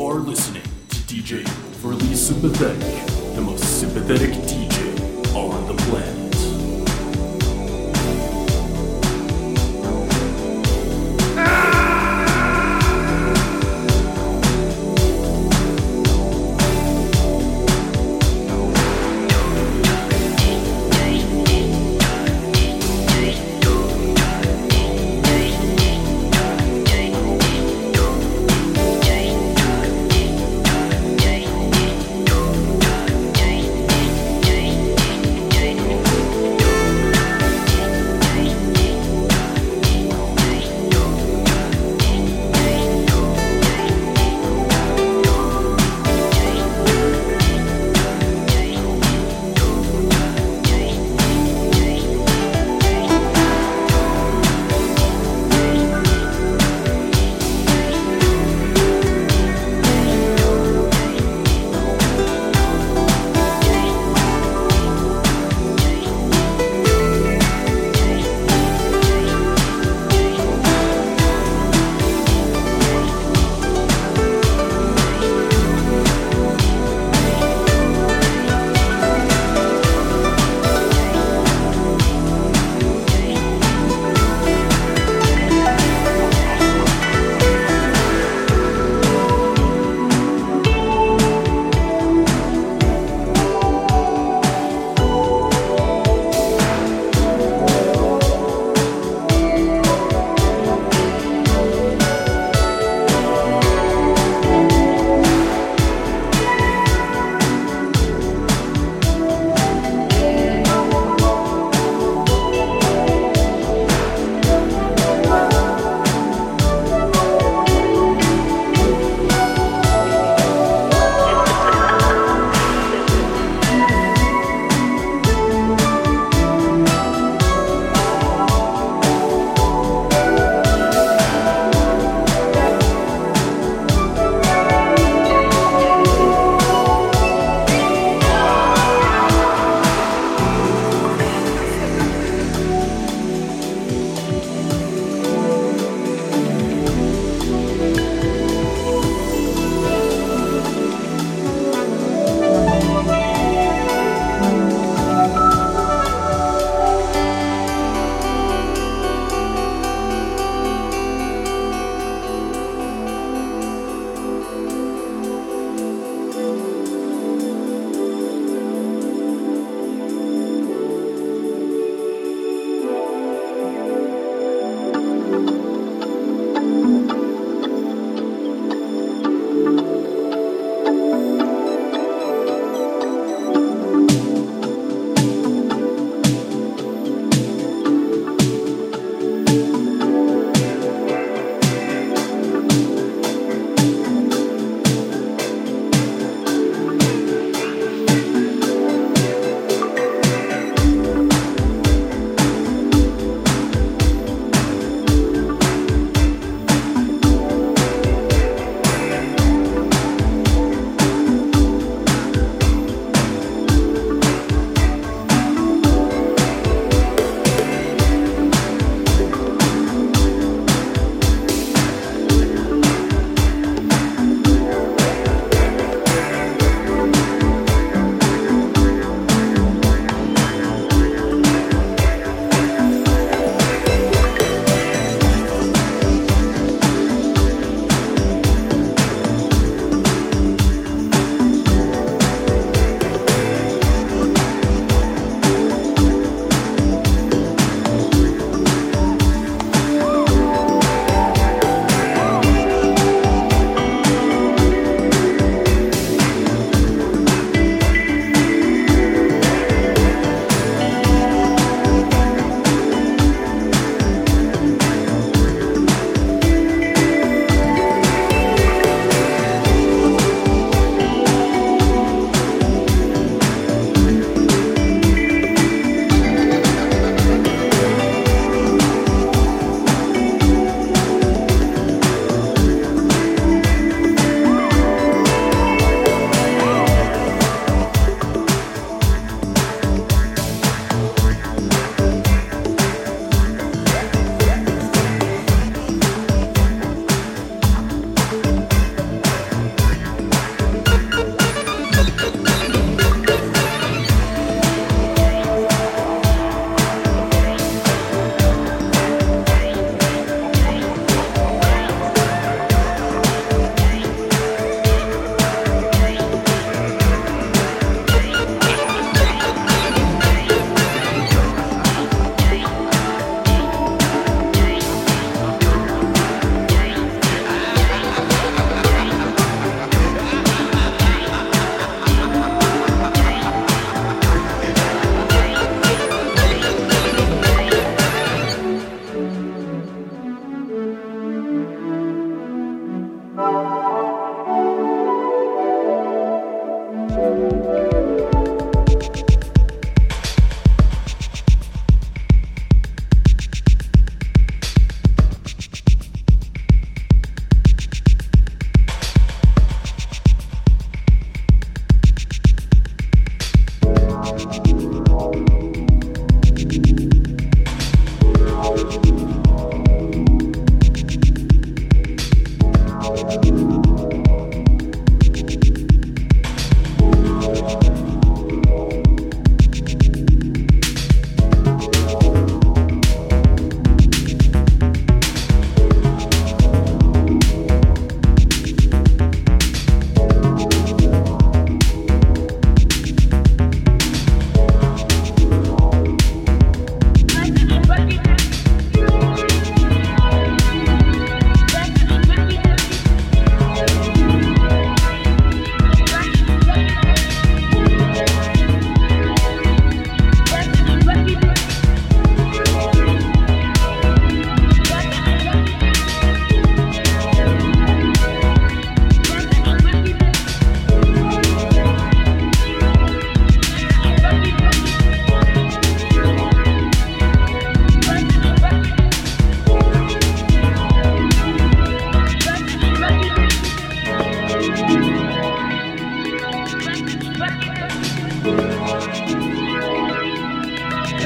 are listening to DJ Overly Sympathetic, the most sympathetic DJ on the planet.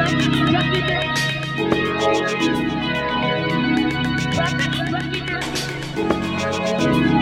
Thank you.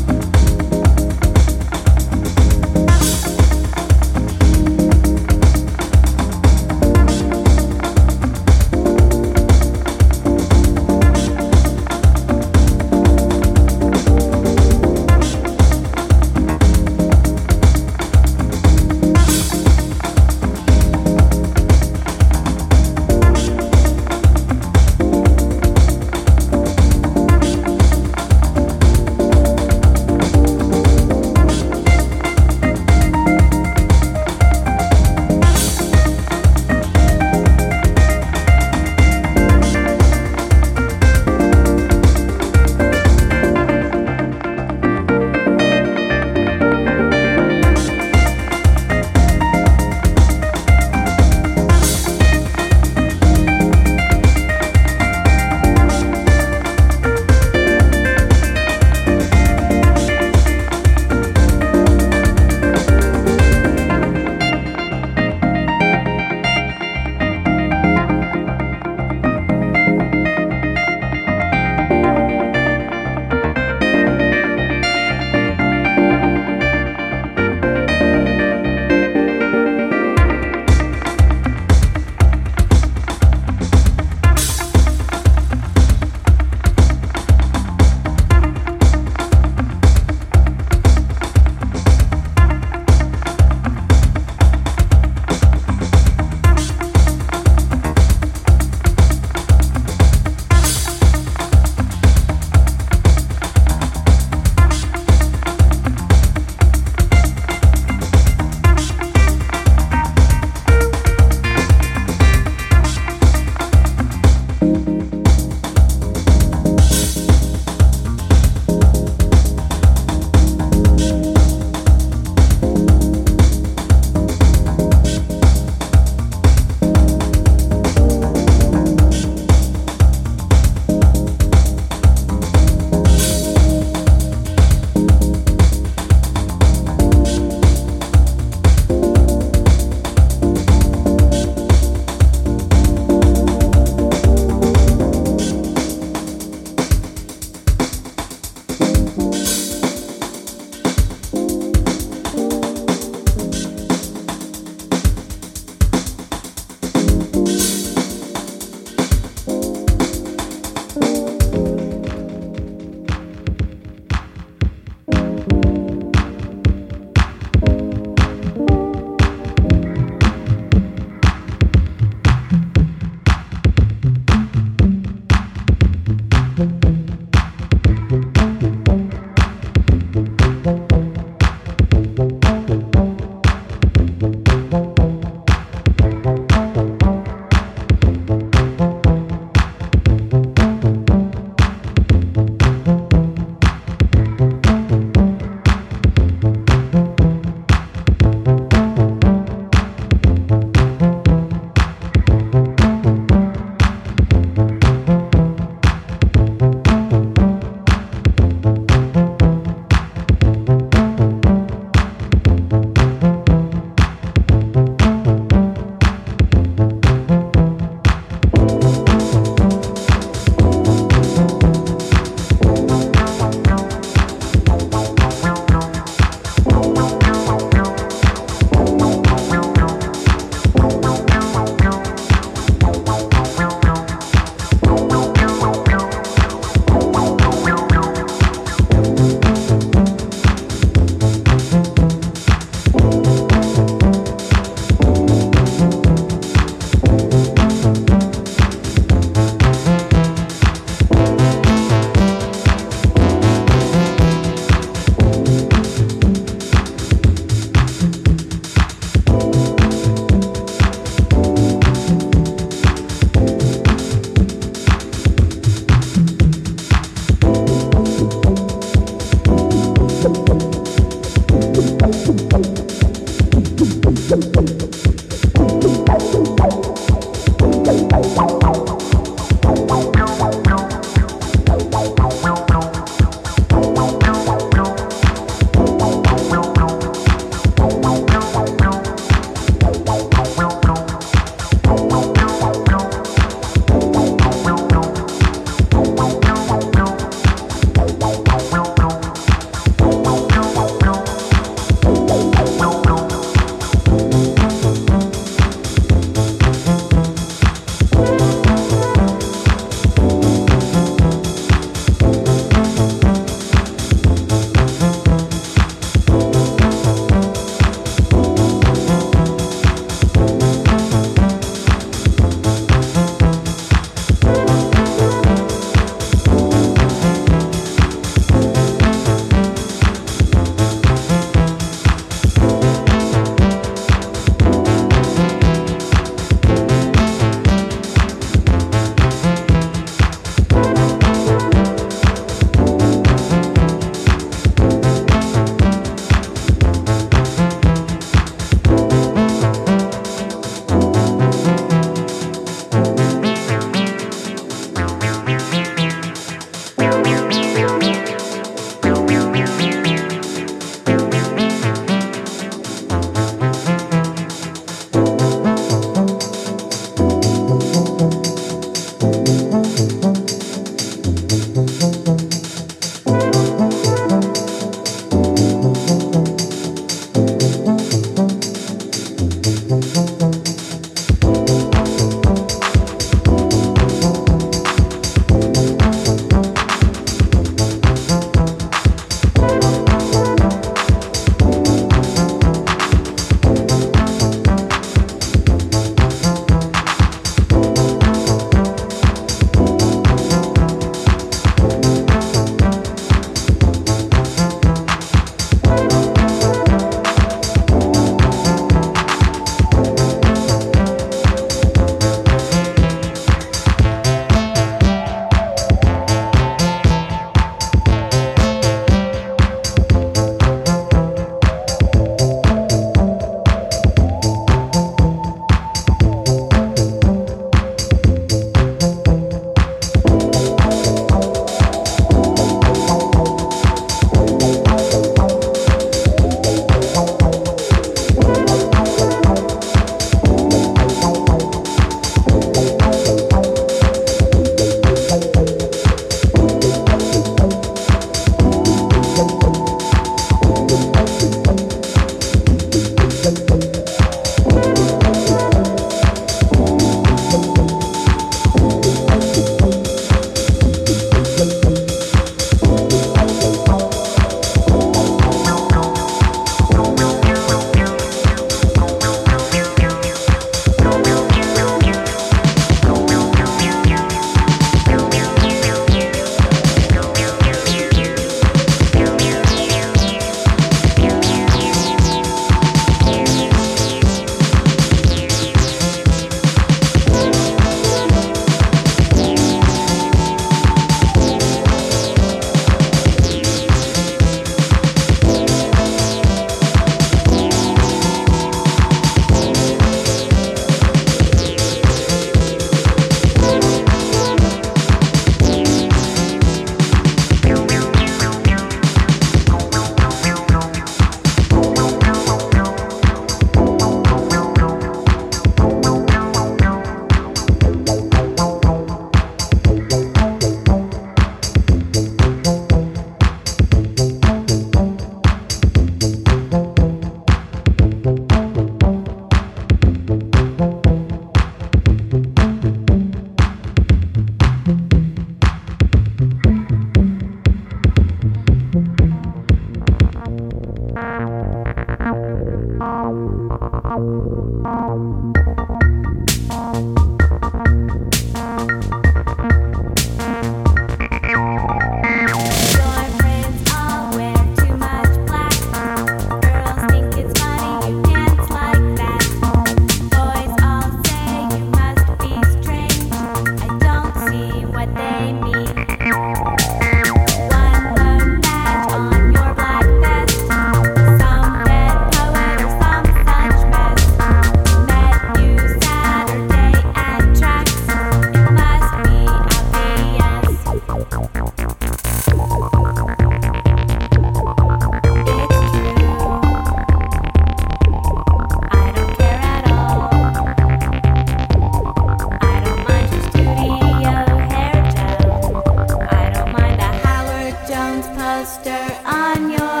on your